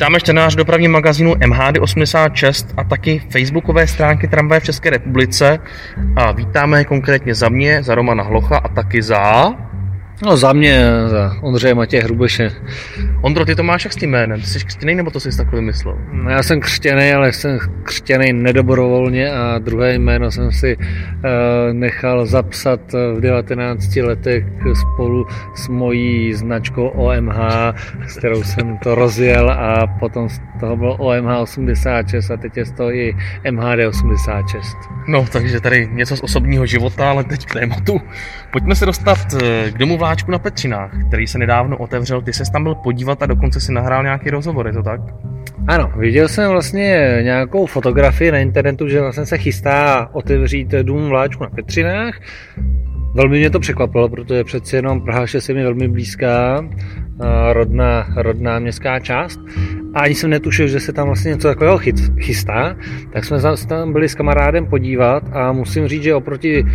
Vítáme čtenář dopravní magazínu MHD86 a taky facebookové stránky tramvaje v České republice. A vítáme konkrétně za mě, za Romana Hlocha a taky za... No za mě, za Ondřeje Matěj Hrubeše. Ondro, ty to máš jak s tím jménem? Ty jsi křtěný nebo to jsi takový myslel? No, já jsem křtěný, ale jsem křtěný nedobrovolně a druhé jméno jsem si uh, nechal zapsat v 19 letech spolu s mojí značkou OMH, s kterou jsem to rozjel a potom z toho bylo OMH 86 a teď je z toho i MHD 86. No, takže tady něco z osobního života, ale teď k tématu. Pojďme se dostat eh, k domu vláčku na Petřinách, který se nedávno otevřel. Ty se tam byl podívat a dokonce si nahrál nějaký rozhovor, je to tak? Ano, viděl jsem vlastně nějakou fotografii na internetu, že vlastně se chystá otevřít dům vláčku na Petřinách. Velmi mě to překvapilo, protože přeci jenom Praha 6 je mi velmi blízká, rodná, rodná městská část. A ani jsem netušil, že se tam vlastně něco takového chystá, tak jsme tam byli s kamarádem podívat a musím říct, že oproti uh,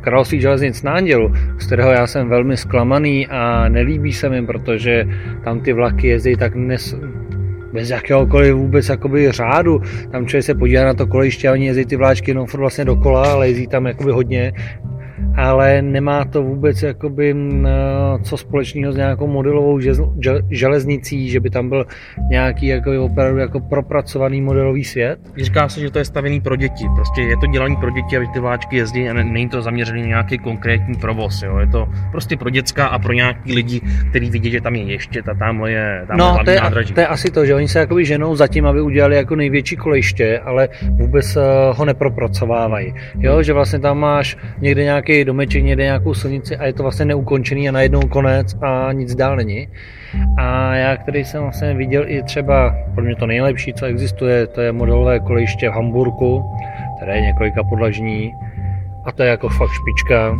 království železnic na Andělu, z kterého já jsem velmi zklamaný a nelíbí se mi, protože tam ty vlaky jezdí tak nes, bez jakéhokoliv vůbec jakoby řádu. Tam člověk se podívá na to kolejiště a oni jezdí ty vláčky jenom furt vlastně dokola, ale jezdí tam jakoby hodně ale nemá to vůbec jakoby co společného s nějakou modelovou železnicí, že by tam byl nějaký jako opravdu jako propracovaný modelový svět. Říká se, že to je stavěný pro děti. Prostě je to dělaný pro děti, aby ty vláčky jezdí a není to zaměřený na nějaký konkrétní provoz. Jo. Je to prostě pro děcka a pro nějaký lidi, který vidí, že tam je ještě, ta tamhle je, tam no, to je, nádraží. to je asi to, že oni se jakoby ženou zatím, aby udělali jako největší kolejiště, ale vůbec uh, ho nepropracovávají. Jo, že vlastně tam máš někde nějaký domeček někde nějakou silnici a je to vlastně neukončený a najednou konec a nic dál není. A já, který jsem vlastně viděl i třeba, pro mě to nejlepší, co existuje, to je modelové kolejiště v Hamburgu, které je několika podlažní a to je jako fakt špička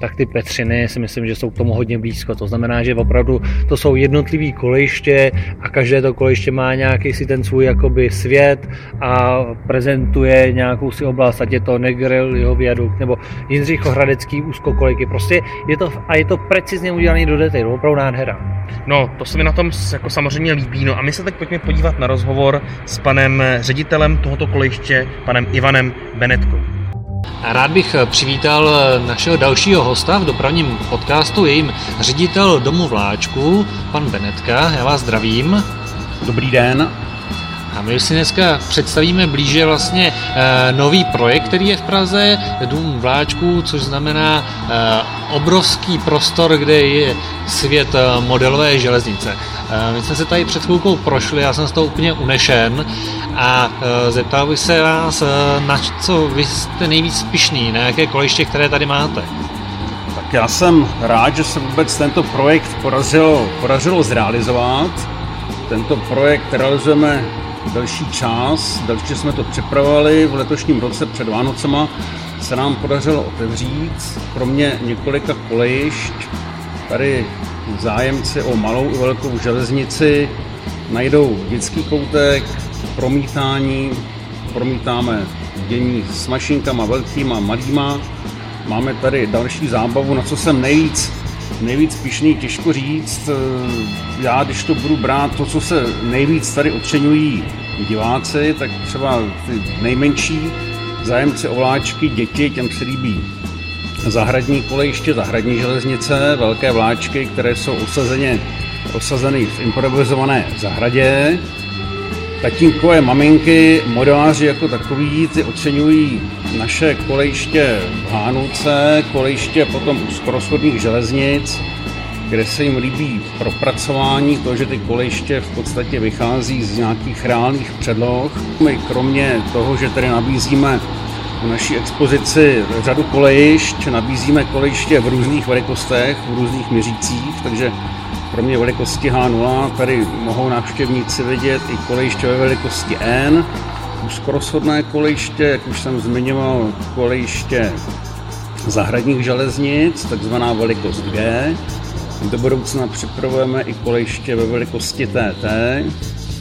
tak ty Petřiny si myslím, že jsou k tomu hodně blízko. To znamená, že opravdu to jsou jednotlivý kolejiště a každé to kolejiště má nějaký si ten svůj jakoby svět a prezentuje nějakou si oblast, ať je to Negril, jeho viadukt, nebo Jindřicho Hradecký úzkokolejky. Prostě je to, a je to precizně udělané do detailu, opravdu nádhera. No, to se mi na tom jako samozřejmě líbí. No a my se teď pojďme podívat na rozhovor s panem ředitelem tohoto kolejiště, panem Ivanem Benetkou. Rád bych přivítal našeho dalšího hosta v dopravním podcastu, jejím ředitel domu Vláčku, pan Benetka. Já vás zdravím. Dobrý den. A my si dneska představíme blíže vlastně e, nový projekt, který je v Praze, Dům vláčků, což znamená obrovský prostor, kde je svět modelové železnice. E, my jsme se tady před chvilkou prošli, já jsem z toho úplně unešen a e, zeptal bych se vás, e, na co vy jste nejvíc pišný, na jaké kolejiště, které tady máte? Tak já jsem rád, že se vůbec tento projekt podařilo, podařilo zrealizovat. Tento projekt realizujeme delší čas, delší jsme to připravovali v letošním roce před Vánocema se nám podařilo otevřít, kromě několika kolejišť, tady zájemci o malou i velkou železnici najdou dětský koutek, promítání, promítáme dění s mašinkama velkýma, malýma, máme tady další zábavu, na co jsem nejvíc nejvíc pišný, těžko říct. Já, když to budu brát, to, co se nejvíc tady oceňují diváci, tak třeba ty nejmenší zájemci o vláčky, děti, těm se líbí zahradní kolejiště, zahradní železnice, velké vláčky, které jsou osazeně, osazeny v improvizované zahradě. Tatínkové maminky, modeláři jako takový, ty oceňují naše kolejiště v Hánulce, kolejiště potom úzkoroschodných železnic, kde se jim líbí propracování, to, že ty kolejiště v podstatě vychází z nějakých reálných předloh. My kromě toho, že tady nabízíme v naší expozici řadu kolejišť, nabízíme kolejiště v různých velikostech, v různých měřících, takže kromě velikosti H0 tady mohou návštěvníci vidět i kolejiště ve velikosti N, úzkoroshodné kolejiště, jak už jsem zmiňoval, kolejiště zahradních železnic, takzvaná velikost G. Do budoucna připravujeme i kolejiště ve velikosti TT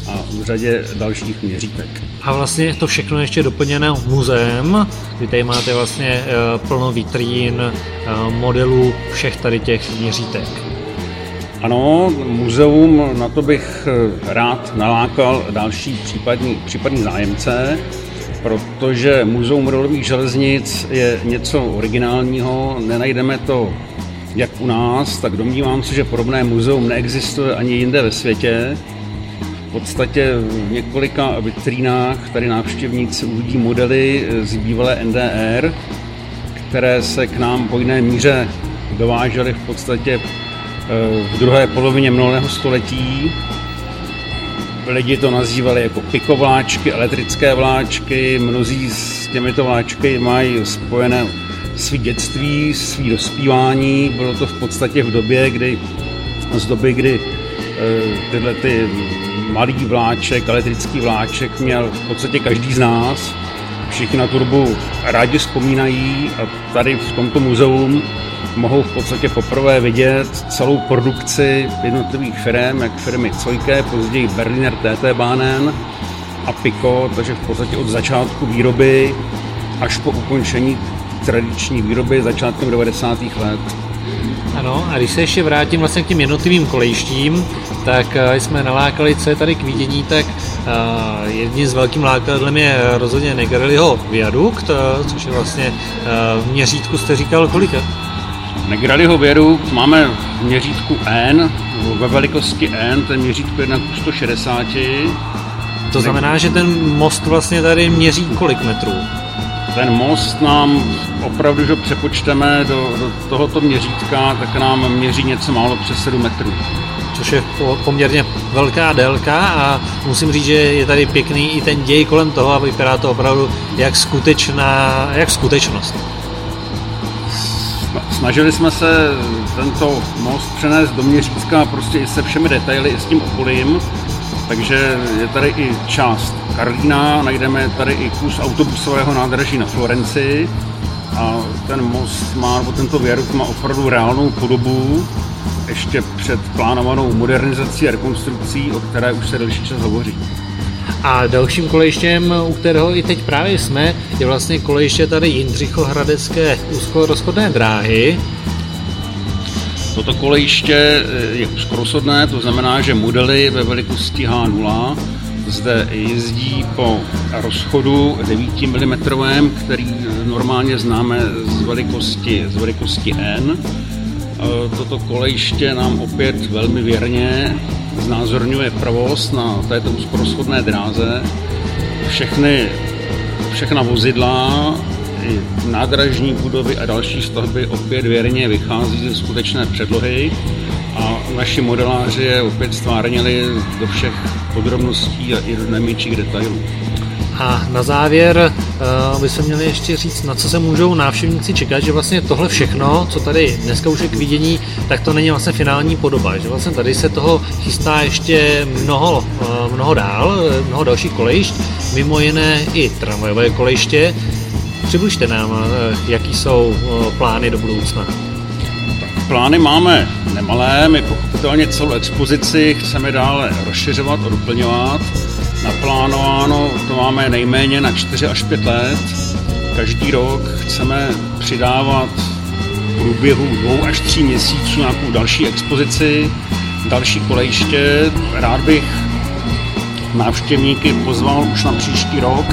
a v řadě dalších měřítek. A vlastně to všechno ještě doplněné muzeem. Vy tady máte vlastně eh, plno vitrín, eh, modelů všech tady těch měřítek. Ano, muzeum, na to bych eh, rád nalákal další případní, případní zájemce, protože Muzeum modelových železnic je něco originálního, nenajdeme to jak u nás, tak domnívám se, že podobné muzeum neexistuje ani jinde ve světě. V podstatě v několika vitrínách tady návštěvníci uvidí modely z bývalé NDR, které se k nám po jiné míře dovážely v podstatě eh, v druhé polovině minulého století. Lidi to nazývali jako pikovláčky, elektrické vláčky, mnozí s těmito vláčky mají spojené svý dětství, svý dospívání. Bylo to v podstatě v době, kdy z doby, kdy eh, tyhle ty malý vláček, elektrický vláček měl v podstatě každý z nás. Všichni na tu dobu rádi vzpomínají a tady v tomto muzeum mohou v podstatě poprvé vidět celou produkci jednotlivých firm, jak firmy Cojke, později Berliner TT Bahnen a Pico, takže v podstatě od začátku výroby až po ukončení tradiční výroby začátkem 90. let. Ano, a když se ještě vrátím vlastně k těm jednotlivým kolejištím, tak eh, jsme nalákali, co je tady k vidění, tak uh, jedním z velkým lákadlem je rozhodně Negrelliho viadukt, což je vlastně v měřítku, jste říkal, kolik Negrelliho viadukt máme v měřítku N, ve velikosti N, ten měřítku 1 k 160. To znamená, že ten most vlastně tady měří kolik metrů? ten most nám opravdu, že přepočteme do, do tohoto měřítka, tak nám měří něco málo přes 7 metrů. Což je poměrně velká délka a musím říct, že je tady pěkný i ten děj kolem toho a vypadá to opravdu jak skutečná, jak skutečnost. Snažili jsme se tento most přenést do měřítka prostě i se všemi detaily, i s tím okolím, takže je tady i část Karlína, najdeme tady i kus autobusového nádraží na Florenci a ten most má, nebo tento viadukt má opravdu reálnou podobu, ještě před plánovanou modernizací a rekonstrukcí, o které už se delší čas hovoří. A dalším kolejištěm, u kterého i teď právě jsme, je vlastně kolejiště tady Jindřichohradecké úzkorozchodné dráhy. Toto kolejiště je úzkorozchodné, to znamená, že modely ve velikosti H0 zde jezdí po rozchodu 9 mm, který normálně známe z velikosti, z velikosti N. Toto kolejiště nám opět velmi věrně znázorňuje provoz na této úzkorozchodné dráze. Všechny, všechna vozidla, nádražní budovy a další stavby opět věrně vychází ze skutečné předlohy a naši modeláři je opět stvárnili do všech podrobností a i do nejmenších detailů. A na závěr uh, bychom měli ještě říct, na co se můžou návštěvníci čekat, že vlastně tohle všechno, co tady dneska už je k vidění, tak to není vlastně finální podoba, že vlastně tady se toho chystá ještě mnoho, uh, mnoho dál, mnoho dalších kolejišť, mimo jiné i tramvajové kolejiště. Přibližte nám, uh, jaký jsou plány do budoucna. Plány máme nemalé, my pochopitelně celou expozici chceme dále rozšiřovat a doplňovat. Naplánováno to máme nejméně na 4 až 5 let. Každý rok chceme přidávat v průběhu dvou až tří měsíců nějakou další expozici, další kolejiště. Rád bych návštěvníky pozval už na příští rok,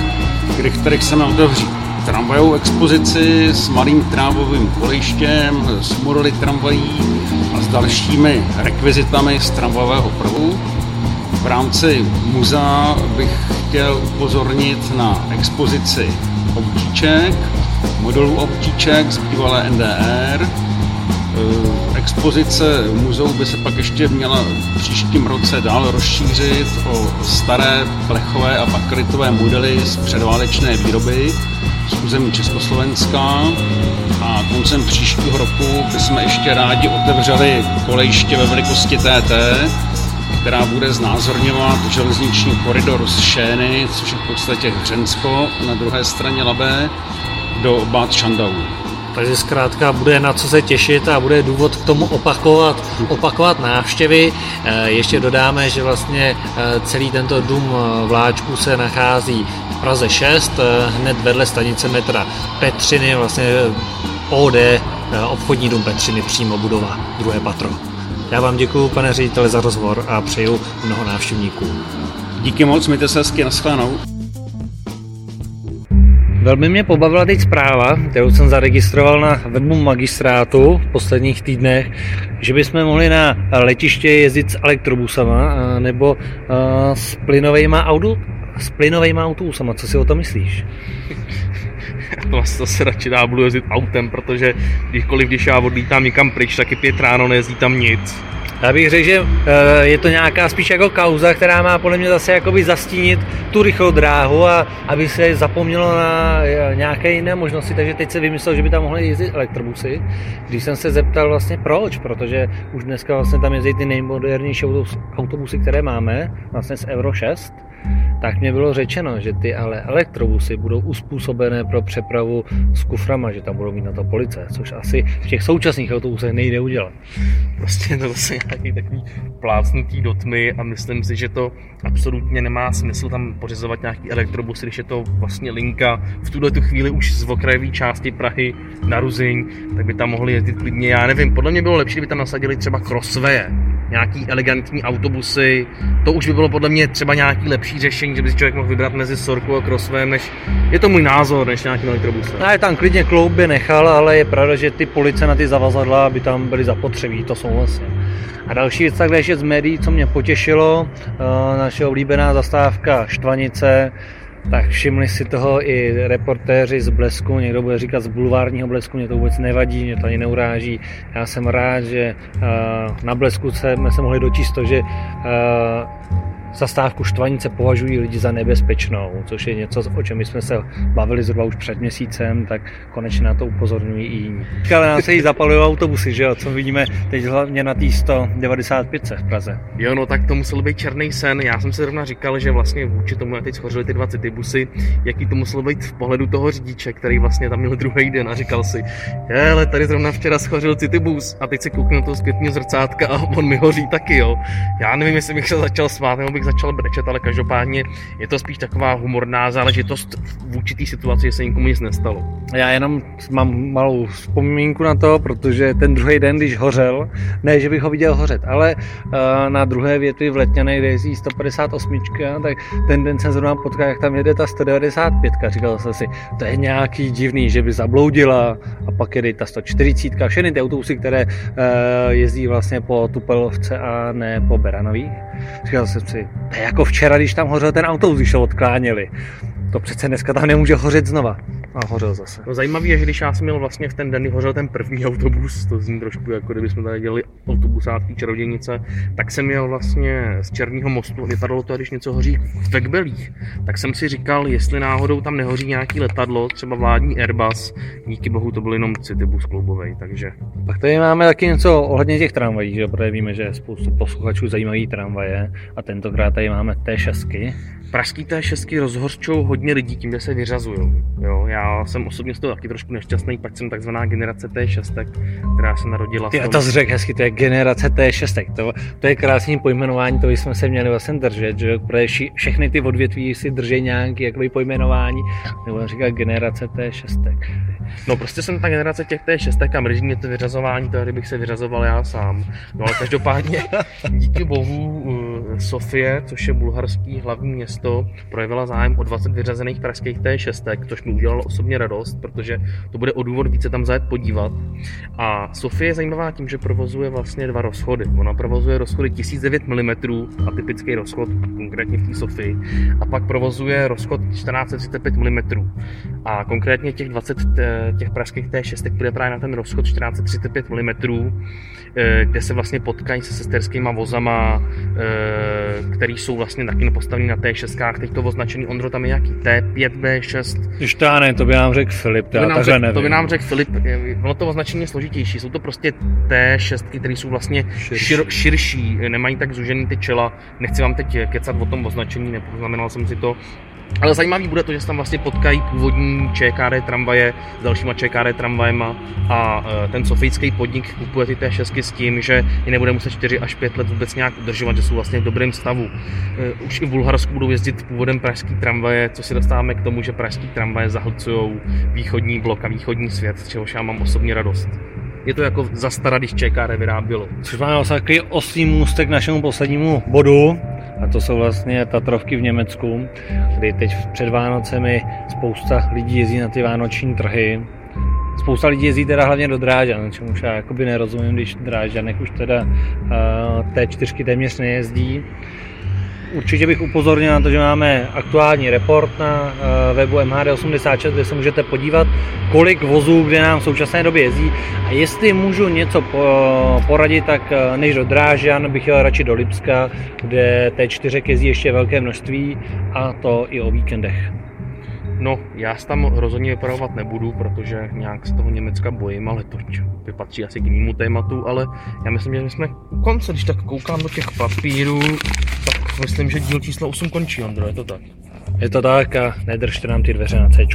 kdy který chceme otevřít tramvajovou expozici s malým trávovým kolejištěm, s modely tramvají a s dalšími rekvizitami z tramvajového prvu. V rámci muzea bych chtěl upozornit na expozici obtíček, modelů obtíček z bývalé NDR. Expozice muzeu by se pak ještě měla v příštím roce dál rozšířit o staré plechové a bakelitové modely z předválečné výroby, z území Československa a koncem příštího roku bychom ještě rádi otevřeli kolejiště ve velikosti TT, která bude znázorňovat železniční koridor z Šény, což je v podstatě Hřensko, na druhé straně Labé, do Bad Šandau. Takže zkrátka bude na co se těšit a bude důvod k tomu opakovat, opakovat návštěvy. Eh, ještě dodáme, že vlastně eh, celý tento dům eh, vláčků se nachází v Praze 6, hned vedle stanice metra Petřiny, vlastně OD, obchodní dům Petřiny, přímo budova, druhé patro. Já vám děkuji, pane řediteli, za rozhovor a přeju mnoho návštěvníků. Díky moc, mějte se hezky, nashledanou. Velmi mě pobavila teď zpráva, kterou jsem zaregistroval na webu magistrátu v posledních týdnech, že bychom mohli na letiště jezdit s elektrobusama nebo s plynovými autu, s plynovými autobusama. Co si o to myslíš? vlastně zase radši dá budu jezdit autem, protože kdykoliv, když já odlítám někam pryč, taky pět ráno nejezdí tam nic. Já bych řekl, že eh, je to nějaká spíš jako kauza, která má podle mě zase jakoby zastínit tu rychlou dráhu a aby se zapomnělo na eh, nějaké jiné možnosti, takže teď se vymyslel, že by tam mohly jezdit elektrobusy. Když jsem se zeptal vlastně proč, protože už dneska vlastně tam jezdí ty nejmodernější autobusy, které máme, vlastně z Euro 6, tak mě bylo řečeno, že ty ale elektrobusy budou uspůsobené pro přepravu s kuframa, že tam budou mít na to police, což asi v těch současných autobusech nejde udělat. Prostě to zase nějaký takový plácnutí do tmy a myslím si, že to absolutně nemá smysl tam pořizovat nějaký elektrobusy, když je to vlastně linka v tuhle tu chvíli už z okrajové části Prahy na Ruzyň, tak by tam mohli jezdit klidně, já nevím, podle mě bylo lepší, kdyby tam nasadili třeba crosswaye, nějaký elegantní autobusy, to už by bylo podle mě třeba nějaký lepší řešení, že by si člověk mohl vybrat mezi Sorku a Crosswayem, než je to můj názor, než nějaký elektrobus. No, je tam klidně kloub by nechal, ale je pravda, že ty police na ty zavazadla by tam byly zapotřebí, to jsou vlastně. A další věc takhle ještě z médií, co mě potěšilo, eh, naše oblíbená zastávka Štvanice, tak všimli si toho i reportéři z Blesku, někdo bude říkat z bulvárního Blesku, mě to vůbec nevadí, mě to ani neuráží. Já jsem rád, že eh, na Blesku jsme se mohli dočíst to, že eh, zastávku Štvanice považují lidi za nebezpečnou, což je něco, o čem jsme se bavili zhruba už před měsícem, tak konečně na to upozorňují i jiní. Ale nám se jí zapalují autobusy, že jo, co vidíme teď hlavně na té 195 v Praze. Jo, no tak to musel být černý sen. Já jsem si zrovna říkal, že vlastně vůči tomu, jak teď schořily ty dva citybusy, jaký to muselo být v pohledu toho řidiče, který vlastně tam měl druhý den a říkal si, je, ale tady zrovna včera schořil citybus a teď se kouknu do toho zpětního zrcátka a on mi hoří taky, jo. Já nevím, jestli bych se začal smát, nebo bych začal brečet, ale každopádně je to spíš taková humorná záležitost v určitý situaci, že se nikomu nic nestalo. Já jenom mám malou vzpomínku na to, protože ten druhý den, když hořel, ne, že bych ho viděl hořet, ale uh, na druhé větvi v Letňané, jezdí 158, tak ten den jsem zrovna potkal, jak tam jede ta 195. Říkal jsem si, to je nějaký divný, že by zabloudila a pak jede ta 140, všechny ty autobusy, které uh, jezdí vlastně po Tupelovce a ne po Beranových. Říkal jsem si, to je jako včera, když tam hořel ten autobus, když ho odkláněli. To přece dneska tam nemůže hořet znova. A hořel zase. No zajímavé je, že když já jsem měl vlastně v ten den, hořel ten první autobus, to zní trošku jako kdyby jsme tady dělali autobusátky čarodějnice, tak jsem měl vlastně z Černého mostu, vypadalo to, když něco hoří v Vekbelích. Tak jsem si říkal, jestli náhodou tam nehoří nějaký letadlo, třeba vládní Airbus, díky bohu to byl jenom Citybus kloubový, takže. Pak tady máme taky něco ohledně těch tramvají, že protože víme, že spoustu posluchačů zajímají tramvaje a tentokrát tady máme T6. Pražský T6 rozhořčou hodně lidí tím, že se vyřazují. Jo, já jsem osobně z toho taky trošku nešťastný, pak jsem takzvaná generace T6, která se narodila. Ty to řekl hezky, to je generace T6. To, to je krásný pojmenování, to jsme se měli vlastně držet, že protože všechny ty odvětví si drží nějaký jakoby pojmenování, nebo říkat generace T6. No prostě jsem ta generace těch T6 a mrzí mě to vyřazování, to bych se vyřazoval já sám. No ale každopádně díky bohu Sofie, což je bulharský hlavní město, projevila zájem o 20 vyřazených pražských T6, což mi udělalo osobně radost, protože to bude o důvod více tam zajet podívat. A Sofie je zajímavá tím, že provozuje vlastně dva rozchody. Ona provozuje rozchody 1009 mm, atypický rozchod, konkrétně v té Sofii, a pak provozuje rozchod 1435 mm. A konkrétně těch 20 těch pražských T6 bude právě na ten rozchod 1435 mm, kde se vlastně potkají se sesterskými vozama, eh, který jsou vlastně taky postavený na T6. Teď to označený Ondro tam je nějaký T5B6. Když to ne, to by nám řekl Filip, to, by nám řek, to by nám řekl Filip, ono to označení je složitější. Jsou to prostě T6, které jsou vlastně šir, širší, nemají tak zužený ty čela. Nechci vám teď kecat o tom označení, nepoznamenal jsem si to. Ale zajímavý bude to, že se tam vlastně potkají původní ČKD tramvaje s dalšíma ČKD tramvajema a e, ten sofijský podnik kupuje ty T6 s tím, že je nebude muset 4 až 5 let vůbec nějak udržovat, že jsou vlastně v dobrém stavu. E, už i v Bulharsku budou jezdit původem pražský tramvaje, co si dostáváme k tomu, že pražský tramvaje zahlcují východní blok a východní svět, z čehož já mám osobně radost. je to jako za stará, když ČKR vyrábělo. Což máme vlastně takový oslý můstek k našemu poslednímu bodu, a to jsou vlastně Tatrovky v Německu, kdy teď před Vánocemi spousta lidí jezdí na ty vánoční trhy. Spousta lidí jezdí teda hlavně do Drážan, čemuž já jakoby nerozumím, když Drážanek už teda uh, T4 téměř nejezdí. Určitě bych upozornil na to, že máme aktuální report na uh, webu MHD86, kde se můžete podívat, kolik vozů kde nám v současné době jezdí. A jestli můžu něco po, poradit, tak uh, než do Drážan bych jel radši do Lipska, kde T4 jezdí ještě velké množství a to i o víkendech. No, já se tam rozhodně vypravovat nebudu, protože nějak z toho Německa bojím, ale to vypatří asi k jinému tématu, ale já myslím, že my jsme u konce, když tak koukám do těch papírů, tak myslím, že díl číslo 8 končí, Ondro, je to tak? Je to tak a nedržte nám ty dveře na C.